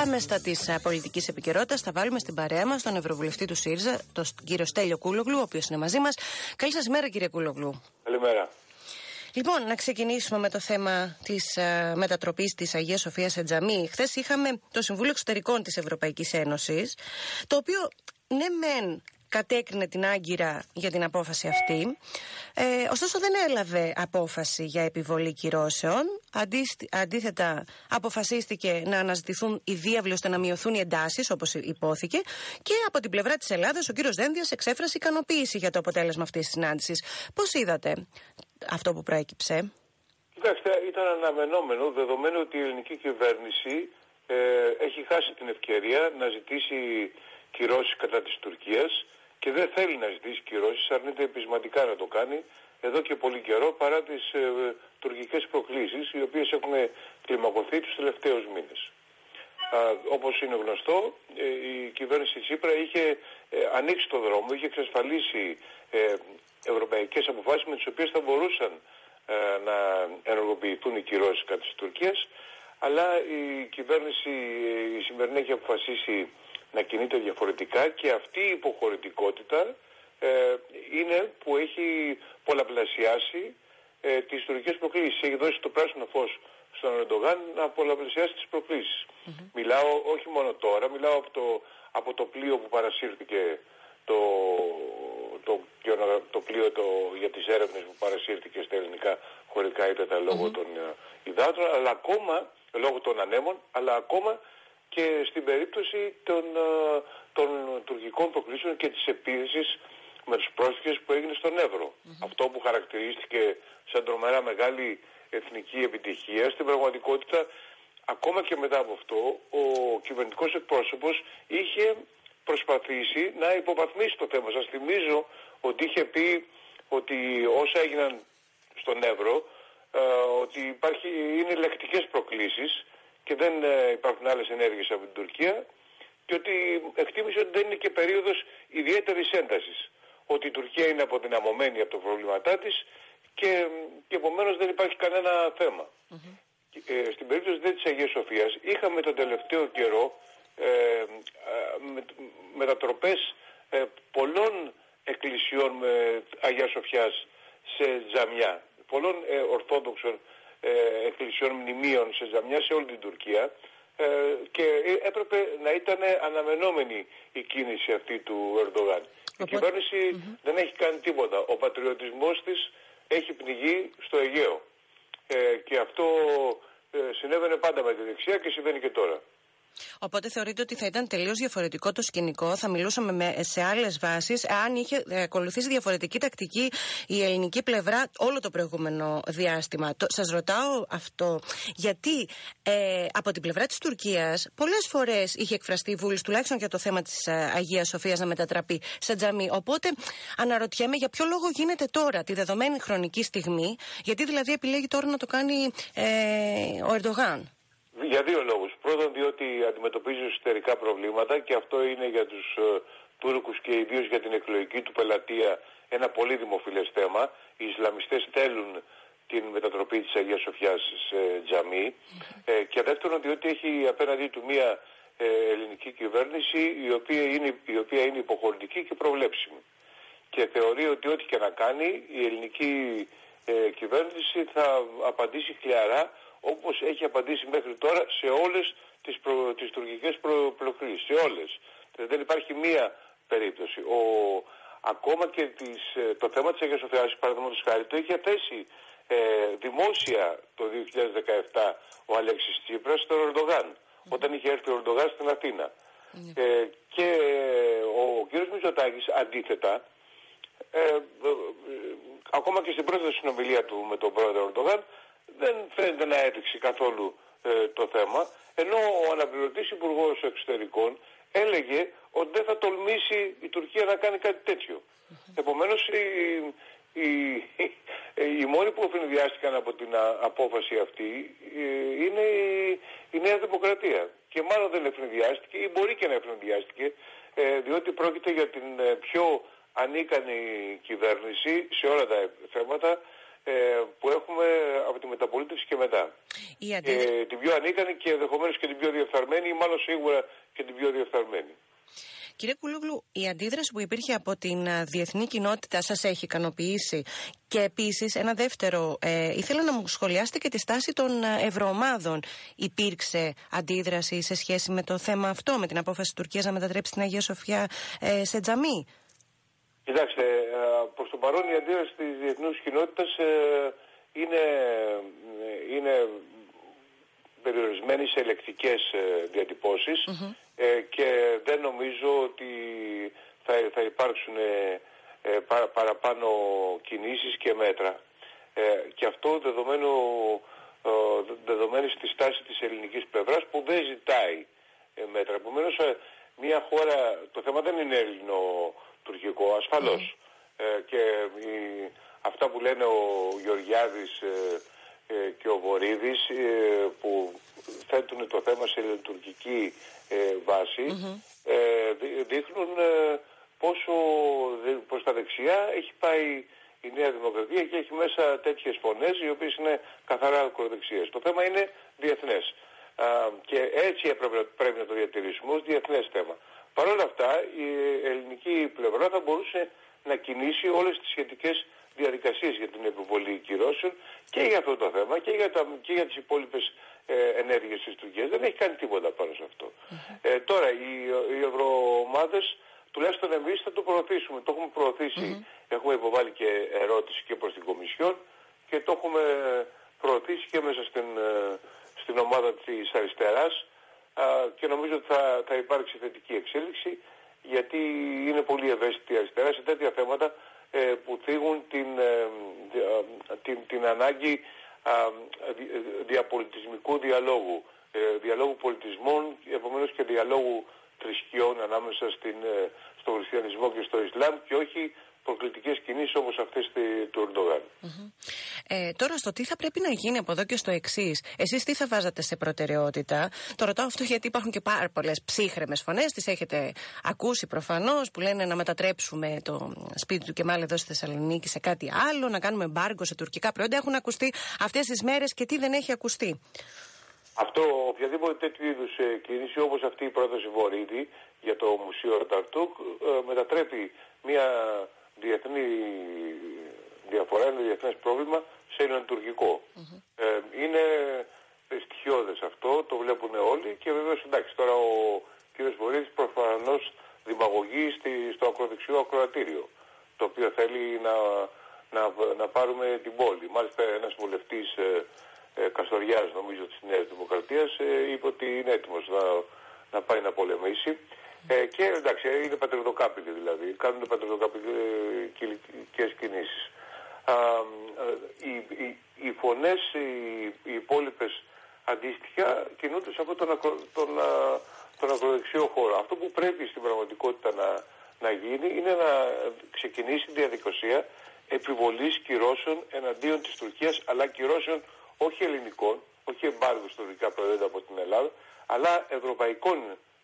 Πάμε στα της πολιτικής επικαιρότητας. Θα βάλουμε στην παρέα μας τον Ευρωβουλευτή του ΣΥΡΙΖΑ, τον κύριο Στέλιο Κούλογλου, ο οποίος είναι μαζί μας. Καλή σας μέρα, κύριε Κούλογλου. Καλημέρα. Λοιπόν, να ξεκινήσουμε με το θέμα της uh, μετατροπής της Αγίας Σοφίας σε τζαμί. Χθες είχαμε το Συμβούλιο Εξωτερικών της Ευρωπαϊκής Ένωσης, το οποίο ναι, μεν κατέκρινε την Άγκυρα για την απόφαση αυτή. Ε, ωστόσο δεν έλαβε απόφαση για επιβολή κυρώσεων. αντίθετα αποφασίστηκε να αναζητηθούν οι διάβλοι ώστε να μειωθούν οι εντάσεις όπως υπόθηκε και από την πλευρά της Ελλάδας ο κύριος Δένδιας εξέφρασε ικανοποίηση για το αποτέλεσμα αυτής της συνάντησης. Πώς είδατε αυτό που προέκυψε; Κοιτάξτε, ήταν αναμενόμενο δεδομένου ότι η ελληνική κυβέρνηση ε, έχει χάσει την ευκαιρία να ζητήσει κυρώσεις κατά της Τουρκίας και δεν θέλει να ζητήσει κυρώσεις, αρνείται επισηματικά να το κάνει εδώ και πολύ καιρό παρά τις ε, τουρκικές προκλήσεις οι οποίες έχουν κλιμακωθεί τους τελευταίους μήνες. Όπως είναι γνωστό, ε, η κυβέρνηση Τσίπρα είχε ε, ανοίξει το δρόμο, είχε εξασφαλίσει ε, ευρωπαϊκές αποφάσεις με τις οποίες θα μπορούσαν ε, να ενεργοποιηθούν οι κυρώσεις κατά τη Τουρκία. Αλλά η κυβέρνηση η σημερινή έχει αποφασίσει να κινείται διαφορετικά και αυτή η υποχωρητικότητα ε, είναι που έχει πολλαπλασιάσει ε, τις τουρκικές προκλήσεις. Έχει δώσει το πράσινο φως στον Ερντογάν να πολλαπλασιάσει τις προκλησεις Μιλάω όχι μόνο τώρα, μιλάω από το, από το πλοίο που παρασύρθηκε το, το, το πλοίο το, για τις έρευνες που παρασύρθηκε στα ελληνικά χωρικά ύπεδα λόγω των ε, υδάτων, αλλά ακόμα λόγω των ανέμων, αλλά ακόμα και στην περίπτωση των, ε, των τουρκικών προκλήσεων και της επίθεσης με τους πρόσφυγες που έγινε στον Εύρο. Αυτό που χαρακτηρίστηκε σαν τρομερά μεγάλη εθνική επιτυχία, στην πραγματικότητα ακόμα και μετά από αυτό ο κυβερνητικός εκπρόσωπος είχε προσπαθήσει να υποβαθμίσει το θέμα. Σας θυμίζω ότι είχε πει ότι όσα έγιναν στον Εύρο ε, ότι υπάρχει, είναι λεκτικές προκλήσεις και δεν ε, υπάρχουν άλλες ενέργειες από την Τουρκία και ότι εκτίμησε ότι δεν είναι και περίοδος ιδιαίτερης έντασης. Ότι η Τουρκία είναι αποδυναμωμένη από το προβλήματά της και, και επομένως δεν υπάρχει κανένα θέμα. Ε, στην περίπτωση δε της Αγίας Σοφίας είχαμε τον τελευταίο καιρό ε, με, μετατροπές ε, πολλών εκκλησιών με Αγίας Σοφιάς σε τζαμιά, πολλών ε, ορθόδοξων ε, εκκλησιών μνημείων σε ζαμιά σε όλη την Τουρκία ε, και έπρεπε να ήταν αναμενόμενη η κίνηση αυτή του Ερντογάν. Η κυβέρνηση δεν έχει κάνει τίποτα. Ο πατριωτισμός της έχει πνιγεί στο Αιγαίο. Ε, και αυτό ε, συνέβαινε πάντα με τη δεξιά και συμβαίνει και τώρα. Οπότε θεωρείτε ότι θα ήταν τελείως διαφορετικό το σκηνικό, θα μιλούσαμε με, σε άλλες βάσεις, αν είχε ακολουθήσει διαφορετική τακτική η ελληνική πλευρά όλο το προηγούμενο διάστημα. Σας ρωτάω αυτό, γιατί ε, από την πλευρά της Τουρκίας πολλές φορές είχε εκφραστεί η βούληση, τουλάχιστον για το θέμα της ε, Αγίας Σοφίας, να μετατραπεί σε τζαμί. Οπότε αναρωτιέμαι για ποιο λόγο γίνεται τώρα, τη δεδομένη χρονική στιγμή, γιατί δηλαδή επιλέγει τώρα να το κάνει ε, ο Ερντογάν. Για δύο λόγους. Πρώτον διότι αντιμετωπίζει εσωτερικά προβλήματα και αυτό είναι για τους ε, Τούρκους και ιδίως για την εκλογική του πελατεία ένα πολύ δημοφιλές θέμα. Οι Ισλαμιστές θέλουν την μετατροπή της Αγίας Σοφιάς σε τζαμί ε, και δεύτερον διότι έχει απέναντί του μία ε, ελληνική κυβέρνηση η οποία, είναι, η οποία είναι υποχωρητική και προβλέψιμη και θεωρεί ότι ό,τι και να κάνει η ελληνική ε, κυβέρνηση θα απαντήσει χλιαρά όπως έχει απαντήσει μέχρι τώρα σε όλες τις, προ, τις τουρκικές προ, σε όλες. Δεν υπάρχει μία περίπτωση. Ο, ακόμα και τις, ε, το θέμα της Αγίας Σοφιάς, παραδείγματος χάρη, το είχε θέσει ε, δημόσια το 2017 ο Αλέξης Τσίπρας στον Ορντογάν, όταν είχε έρθει ο Ορντογάν στην Αθήνα. Ναι. Ε, και ο κ. Μητσοτάκης αντίθετα, ε, ε, ακόμα και στην πρώτη συνομιλία του με τον πρόεδρο Ορντογάν, δεν φαίνεται να έδειξε καθόλου ε, το θέμα, ενώ ο αναπληρωτής υπουργός Εξωτερικών έλεγε ότι δεν θα τολμήσει η Τουρκία να κάνει κάτι τέτοιο. Επομένως οι, οι, οι μόνοι που ευνηδιάστηκαν από την απόφαση αυτή ε, είναι η, η Νέα Δημοκρατία. Και μάλλον δεν ευνηδιάστηκε ή μπορεί και να ευνηδιάστηκε ε, διότι πρόκειται για την πιο ανίκανη κυβέρνηση σε όλα τα θέματα ε, που έχουμε από τη μεταπολίτευση και μετά. Η ε, την πιο ανίκανη και ενδεχομένως και την πιο διεφθαρμένη ή μάλλον σίγουρα και την πιο διεφθαρμένη. Κύριε Κουλούγλου, η αντίδραση που υπήρχε από την διεθνή κοινότητα σας έχει ικανοποιήσει; Και επίσης ένα δεύτερο, ε, ήθελα να μου σχολιάσετε και τη στάση των ευρωομάδων. Υπήρξε αντίδραση σε σχέση με το θέμα αυτό, με την απόφαση της Τουρκίας να μετατρέψει την Αγία Σοφιά ε, σε τζαμί; Κοιτάξτε, προς το παρόν η αντίδραση της διεθνούς κοινότητας ε, είναι, είναι περιορισμένη σε ελεκτικές διατυπώσεις ε, και δεν νομίζω ότι θα, θα υπάρξουν ε, ε παραπάνω κινήσεις και μέτρα. Ε, και αυτό δεδομένο, ε, δεδομένης στη στάσης της ελληνικής πλευράς που δεν ζητάει μέτρα. Επομένως μια χώρα, το θέμα δεν είναι ελληνο-τουρκικό, ασφαλώς. και αυτά που λένε ο Γεωργιάδης και ο Βορύδης που θέτουν το θέμα σε τουρκική ε, βάση ε, δείχνουν ε, πόσο προς τα δεξιά έχει πάει η Νέα Δημοκρατία και έχει μέσα τέτοιες φωνές οι οποίες είναι καθαρά ακροδεξιές. Το θέμα είναι διεθνές και έτσι έπρεπε, πρέπει να το διατηρήσουμε ως διεθνές θέμα. Παρ' όλα αυτά η ελληνική πλευρά θα μπορούσε να κινήσει όλες τις σχετικές διαδικασίες για την επιβολή κυρώσεων και για αυτό το θέμα και για, τα, και για τις υπόλοιπες ε, ενέργειες της Τουρκίας. Δεν έχει κάνει τίποτα πάνω σε αυτό. Ε, τώρα οι, οι ευρωομάδες τουλάχιστον εμείς θα το προωθήσουμε. Το έχουμε προωθήσει, έχουμε υποβάλει και ερώτηση και προς την Κομισιόν και το έχουμε προωθήσει και μέσα στην, ε, στην ομάδα της αριστεράς και νομίζω ότι θα, θα υπάρξει θετική εξέλιξη γιατί είναι πολύ ευαίσθητη η αριστερά σε τέτοια θέματα ε, που θίγουν την, την, την ανάγκη διαπολιτισμικού διαλόγου, ε, διαλόγου πολιτισμών, επομένως και διαλόγου θρησκειών ανάμεσα στην, ε, στο χριστιανισμό και στο Ισλάμ και όχι προκλητικές κινήσεις όπως αυτές του Ερντογάν. Ε, τώρα στο τι θα πρέπει να γίνει από εδώ και στο εξής. Εσείς τι θα βάζατε σε προτεραιότητα; Το ρωτάω αυτό γιατί υπάρχουν και πάρα πολλές ψύχρεμες φωνές. Τις έχετε ακούσει προφανώς που λένε να μετατρέψουμε το σπίτι του Κεμάλ εδώ στη Θεσσαλονίκη σε κάτι άλλο, να κάνουμε μπάργκο σε τουρκικά προϊόντα. Έχουν ακουστεί αυτές τις μέρες και τι δεν έχει ακουστεί. Αυτό, οποιαδήποτε τέτοιου είδους ε, κίνηση όπως αυτή η πρόταση Βορύδη για το Μουσείο Ταρτούκ ε, μετατρέπει μια διεθνή διαφορά, είναι διεθνές πρόβλημα σε ελληνοτουρκικό. Ε, είναι στοιχειώδες αυτό, το βλέπουν όλοι και βεβαίως εντάξει τώρα ο κ. Βορύδης προφανώς δημαγωγεί στη, στο ακροδεξιό ακροατήριο το οποίο θέλει να, να, να πάρουμε την πόλη. Μάλιστα ένας βουλευτής ε, ε, Καστοριάς νομίζω της Νέας Δημοκρατίας ε, είπε ότι είναι έτοιμος να, να πάει να πολεμήσει. Ε, και εντάξει, είναι πατριδοκάπηλοι δηλαδή, κάνουν πατριδοκαπηλικές κινήσεις. Α, οι, οι, οι φωνές, οι, οι υπόλοιπες αντίστοιχα κινούνται σε αυτόν τον, ακρο, τον, τον ακροδεξιό χώρο. Αυτό που πρέπει στην πραγματικότητα να, να γίνει είναι να ξεκινήσει η διαδικασία επιβολής κυρώσεων εναντίον της Τουρκίας, αλλά κυρώσεων όχι ελληνικών, όχι εμπάργους τουρκικά προϊόντα από την Ελλάδα, αλλά ευρωπαϊκών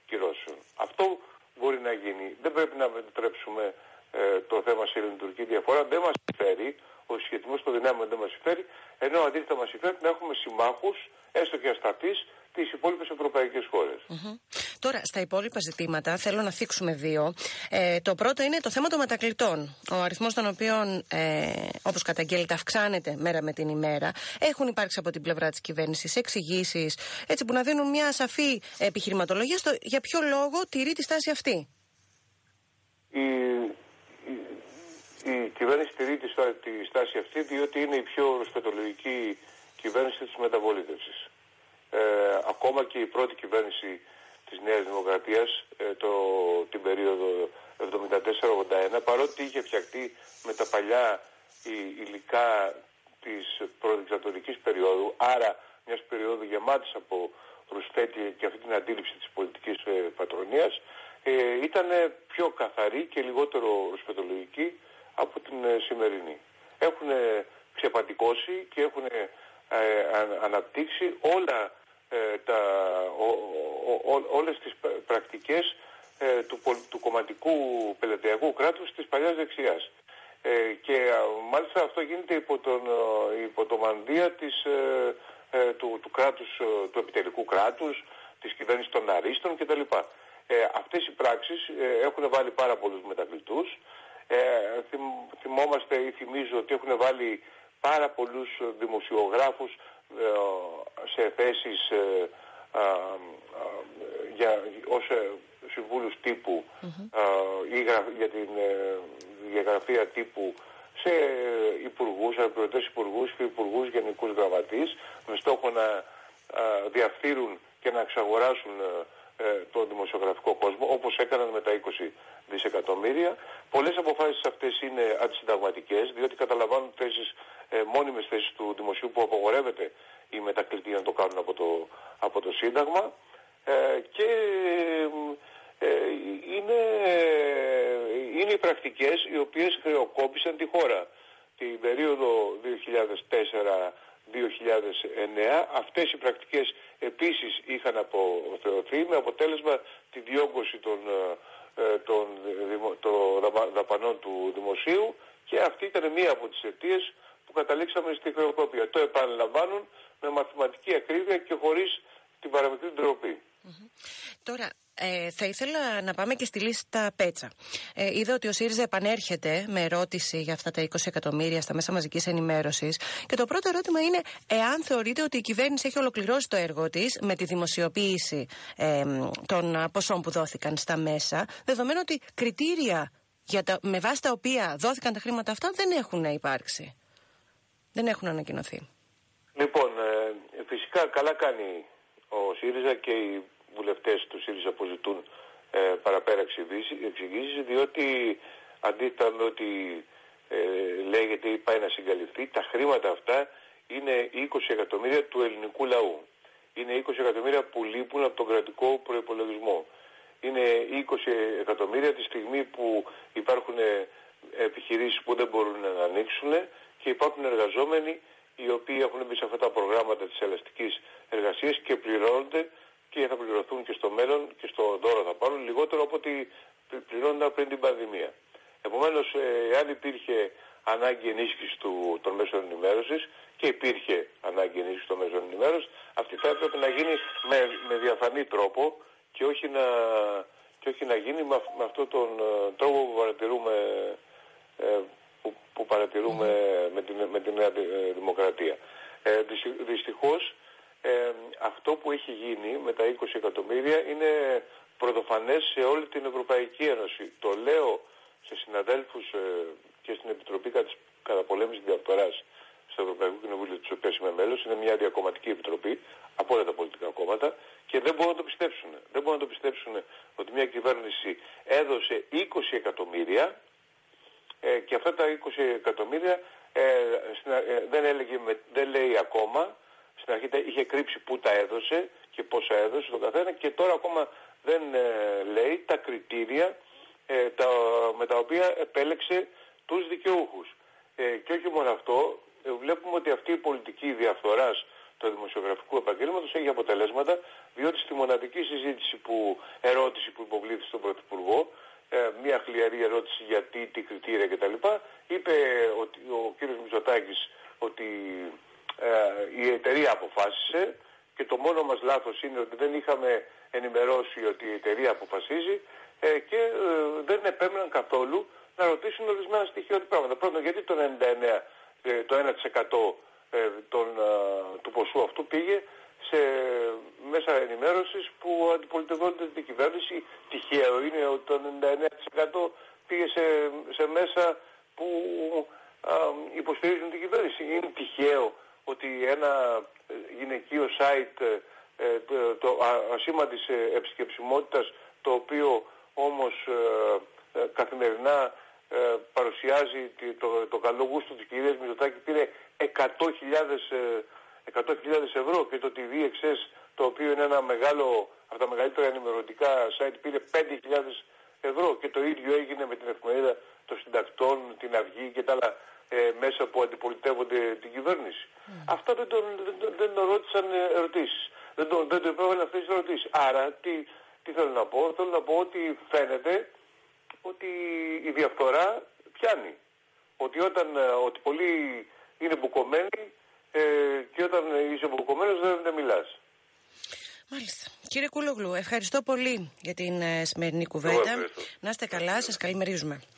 κυρώσεων. Αυτό μπορεί να γίνει. Δεν πρέπει να μετατρέψουμε ε, το θέμα σε ελληνική διαφορά. Δεν μας συμφέρει. Ο συσχετισμός των δυνάμεων δεν μας συμφέρει. Ενώ αντίθετα μας συμφέρει να έχουμε συμμάχους, έστω και ασταθείς, τις υπόλοιπες ευρωπαϊκές Τώρα, στα υπόλοιπα ζητήματα θέλω να θίξουμε δύο. Ε, το πρώτο είναι το θέμα των μετακλητών. Ο αριθμός των οποίων, ε, όπως καταγγέλλεται, αυξάνεται μέρα με την ημέρα. Έχουν υπάρξει από την πλευρά της κυβέρνησης εξηγήσεις, έτσι που να δίνουν μια σαφή επιχειρηματολογία στο για ποιο λόγο τηρεί τη στάση αυτή. Η, η, η κυβέρνηση τηρεί τη, στάση αυτή διότι είναι η πιο ροσπετολογική κυβέρνηση της μεταβολήτευσης. Ε, ακόμα και η πρώτη κυβέρνηση της Νέας Δημοκρατίας ε, το, την περίοδο 74-81 παρότι είχε φτιαχτεί με τα παλιά υλικά της προδικτατορικής περίοδου άρα μιας περίοδου γεμάτης από ρουσφέτη και αυτή την αντίληψη της πολιτικής ε, πατρονίας ε, ήταν πιο καθαρή και λιγότερο ρουσφετολογική από την ε, σημερινή. Έχουν ξεπατικώσει και έχουν αναπτύξει όλα ε, τα, ο, ο, όλες τις πρακτικές ε, του, του κομματικού πελατειακού κράτους της παλιάς δεξιάς. Ε, και μάλιστα αυτό γίνεται υπό, τον, υπό το μανδύα της, ε, του, του, κράτους, του επιτελικού κράτους, της κυβέρνησης των αρίστων κτλ. Ε, αυτές οι πράξεις έχουν βάλει πάρα πολλούς μετακλητούς. Ε, θυμόμαστε ή θυμίζω ότι έχουν βάλει πάρα πολλούς δημοσιογράφους σε θέσεις για, ως συμβούλους τύπου ή για την διαγραφεία τύπου σε υπουργούς, αναπληρωτές υπουργούς και υπουργού γενικούς γραμματείς με στόχο να διαφθείρουν και να εξαγοράσουν ε, τον δημοσιογραφικό κόσμο όπως έκαναν με τα 20 δισεκατομμύρια. Πολλές αποφάσεις αυτές είναι αντισυνταγματικές διότι καταλαμβάνουν θέσεις, ε, μόνιμες θέσεις του δημοσίου που απογορεύεται η μετακλητή να το κάνουν από το, από το Σύνταγμα ε, και ε, είναι, είναι οι πρακτικές οι οποίες χρεοκόπησαν τη χώρα. Την περίοδο 2004-2009 αυτές οι πρακτικές επίσης είχαν αποθεωθεί με αποτέλεσμα τη διόγκωση των, ε, των, των δαπανών του δημοσίου και αυτή ήταν μία από τις αιτίες που καταλήξαμε στη χρεοκόπια. Το επαναλαμβάνουν με μαθηματική ακρίβεια και χωρίς την παραμικρή ντροπή. Τώρα, ε, θα ήθελα να πάμε και στη λίστα Πέτσα. Ε, είδα ότι ο ΣΥΡΙΖΑ επανέρχεται με ερώτηση για αυτά τα 20 εκατομμύρια στα μέσα μαζικής ενημέρωσης. Και το πρώτο ερώτημα είναι εάν θεωρείτε ότι η κυβέρνηση έχει ολοκληρώσει το έργο της με τη δημοσιοποίηση ε, των ποσών που δόθηκαν στα μέσα, δεδομένου ότι κριτήρια για τα, με βάση τα οποία δόθηκαν τα χρήματα αυτά δεν έχουν υπάρξει. Δεν έχουν ανακοινωθεί; Λοιπόν, ε, φυσικά καλά κάνει ο ΣΥΡΙΖΑ και οι βουλευτές του ΣΥΡΙΖΑ που ζητούν ε, παραπέρα εξηγήσει, διότι αντίθετα με ότι ε, λέγεται ή πάει να συγκαλυφθεί, τα χρήματα αυτά είναι 20 εκατομμύρια του ελληνικού λαού. Είναι 20 εκατομμύρια που λείπουν από τον κρατικό προπολογισμό. Είναι 20 εκατομμύρια τη στιγμή που υπάρχουν επιχειρήσεις που δεν μπορούν να ανοίξουν και υπάρχουν εργαζόμενοι οι οποίοι έχουν μπει σε αυτά τα προγράμματα της ελαστικής εργασίας και πληρώνονται και θα πληρωθούν και στο μέλλον και στο δώρο θα πάρουν λιγότερο από ό,τι πληρώνονταν πριν την πανδημία. Επομένως, ε, αν υπήρχε ανάγκη ενίσχυσης του, των μέσων ενημέρωσης και υπήρχε ανάγκη ενίσχυσης των μέσων ενημέρωσης, αυτή θα έπρεπε να γίνει με, με διαφανή τρόπο και όχι να, και όχι να γίνει με, με αυτόν τον ε, τρόπο που παρατηρούμε, ε, που, που παρατηρούμε με, την, με την Νέα Δημοκρατία. Ε, δυστυχώς ε, αυτό που έχει γίνει με τα 20 εκατομμύρια είναι πρωτοφανές σε όλη την Ευρωπαϊκή Ένωση. Το λέω σε συναδέλφους ε, και στην Επιτροπή Καταπολέμησης Διαφθοράς στο Ευρωπαϊκό Κοινοβούλιο της οποίας είμαι μέλος. Είναι μια διακομματική επιτροπή από όλα τα πολιτικά κόμματα και δεν μπορούν να το πιστέψουν. Δεν μπορούν να το πιστέψουν ότι μια κυβέρνηση έδωσε 20 εκατομμύρια ε, και αυτά τα 20 εκατομμύρια ε, ε, δεν, έλεγε, δεν λέει ακόμα στην αρχή είχε κρύψει πού τα έδωσε και πόσα έδωσε στον καθένα και τώρα ακόμα δεν ε, λέει τα κριτήρια ε, τα, με τα οποία επέλεξε τους δικαιούχους. Ε, και όχι μόνο αυτό, βλέπουμε ότι αυτή η πολιτική διαφθοράς του δημοσιογραφικού επαγγέλματος έχει αποτελέσματα, διότι στη μοναδική συζήτηση που, ερώτηση που υποβλήθη στον Πρωθυπουργό, μια χλιαρή ερώτηση γιατί, τι κριτήρια κτλ. Είπε ότι ο κύριος Μητσοτάκης ότι ε, η εταιρεία αποφάσισε και το μόνο μας λάθος είναι ότι δεν είχαμε ενημερώσει ότι η εταιρεία αποφασίζει ε, και ε, δεν επέμεναν καθόλου να ρωτήσουν ορισμένα στοιχεία του πράγματα. Πρώτον, γιατί το 99, το 1% των, του ποσού αυτού πήγε σε μέσα ενημέρωσης που αντιπολιτευόνται την κυβέρνηση. Τυχαίο είναι ότι το 99% πήγε σε, σε μέσα που υποστηρίζουν την κυβέρνηση. Είναι τυχαίο ότι ένα ε, γυναικείο site ε, ε, το ασήμα της επισκεψιμότητας το οποίο όμως καθημερινά παρουσιάζει το, το καλό γούστο της κυρίας Μητσοτάκη πήρε 100.000 100.000 ευρώ και το TVXS το οποίο είναι ένα μεγάλο από τα μεγαλύτερα ενημερωτικά site πήρε 5.000 ευρώ και το ίδιο έγινε με την εφημερίδα των συντακτών, την Αυγή και τα άλλα ε, μέσα που αντιπολιτεύονται την κυβέρνηση. Mm. Αυτά δεν τον, δεν, δεν τον ρώτησαν ερωτήσεις. Δεν τον, δεν τον υπέβαλαν αυτές τις ερωτήσεις. Άρα τι, τι θέλω να πω; Θέλω να πω ότι φαίνεται ότι η διαφθορά πιάνει. ότι, όταν, ε, ότι πολλοί είναι μπουκωμένοι ε, και όταν είσαι μπουκωμένος δεν, μιλάς. Μάλιστα. Κύριε Κούλογλου, ευχαριστώ πολύ για την ε, σημερινή κουβέντα. Να είστε καλά, σας καλημερίζουμε.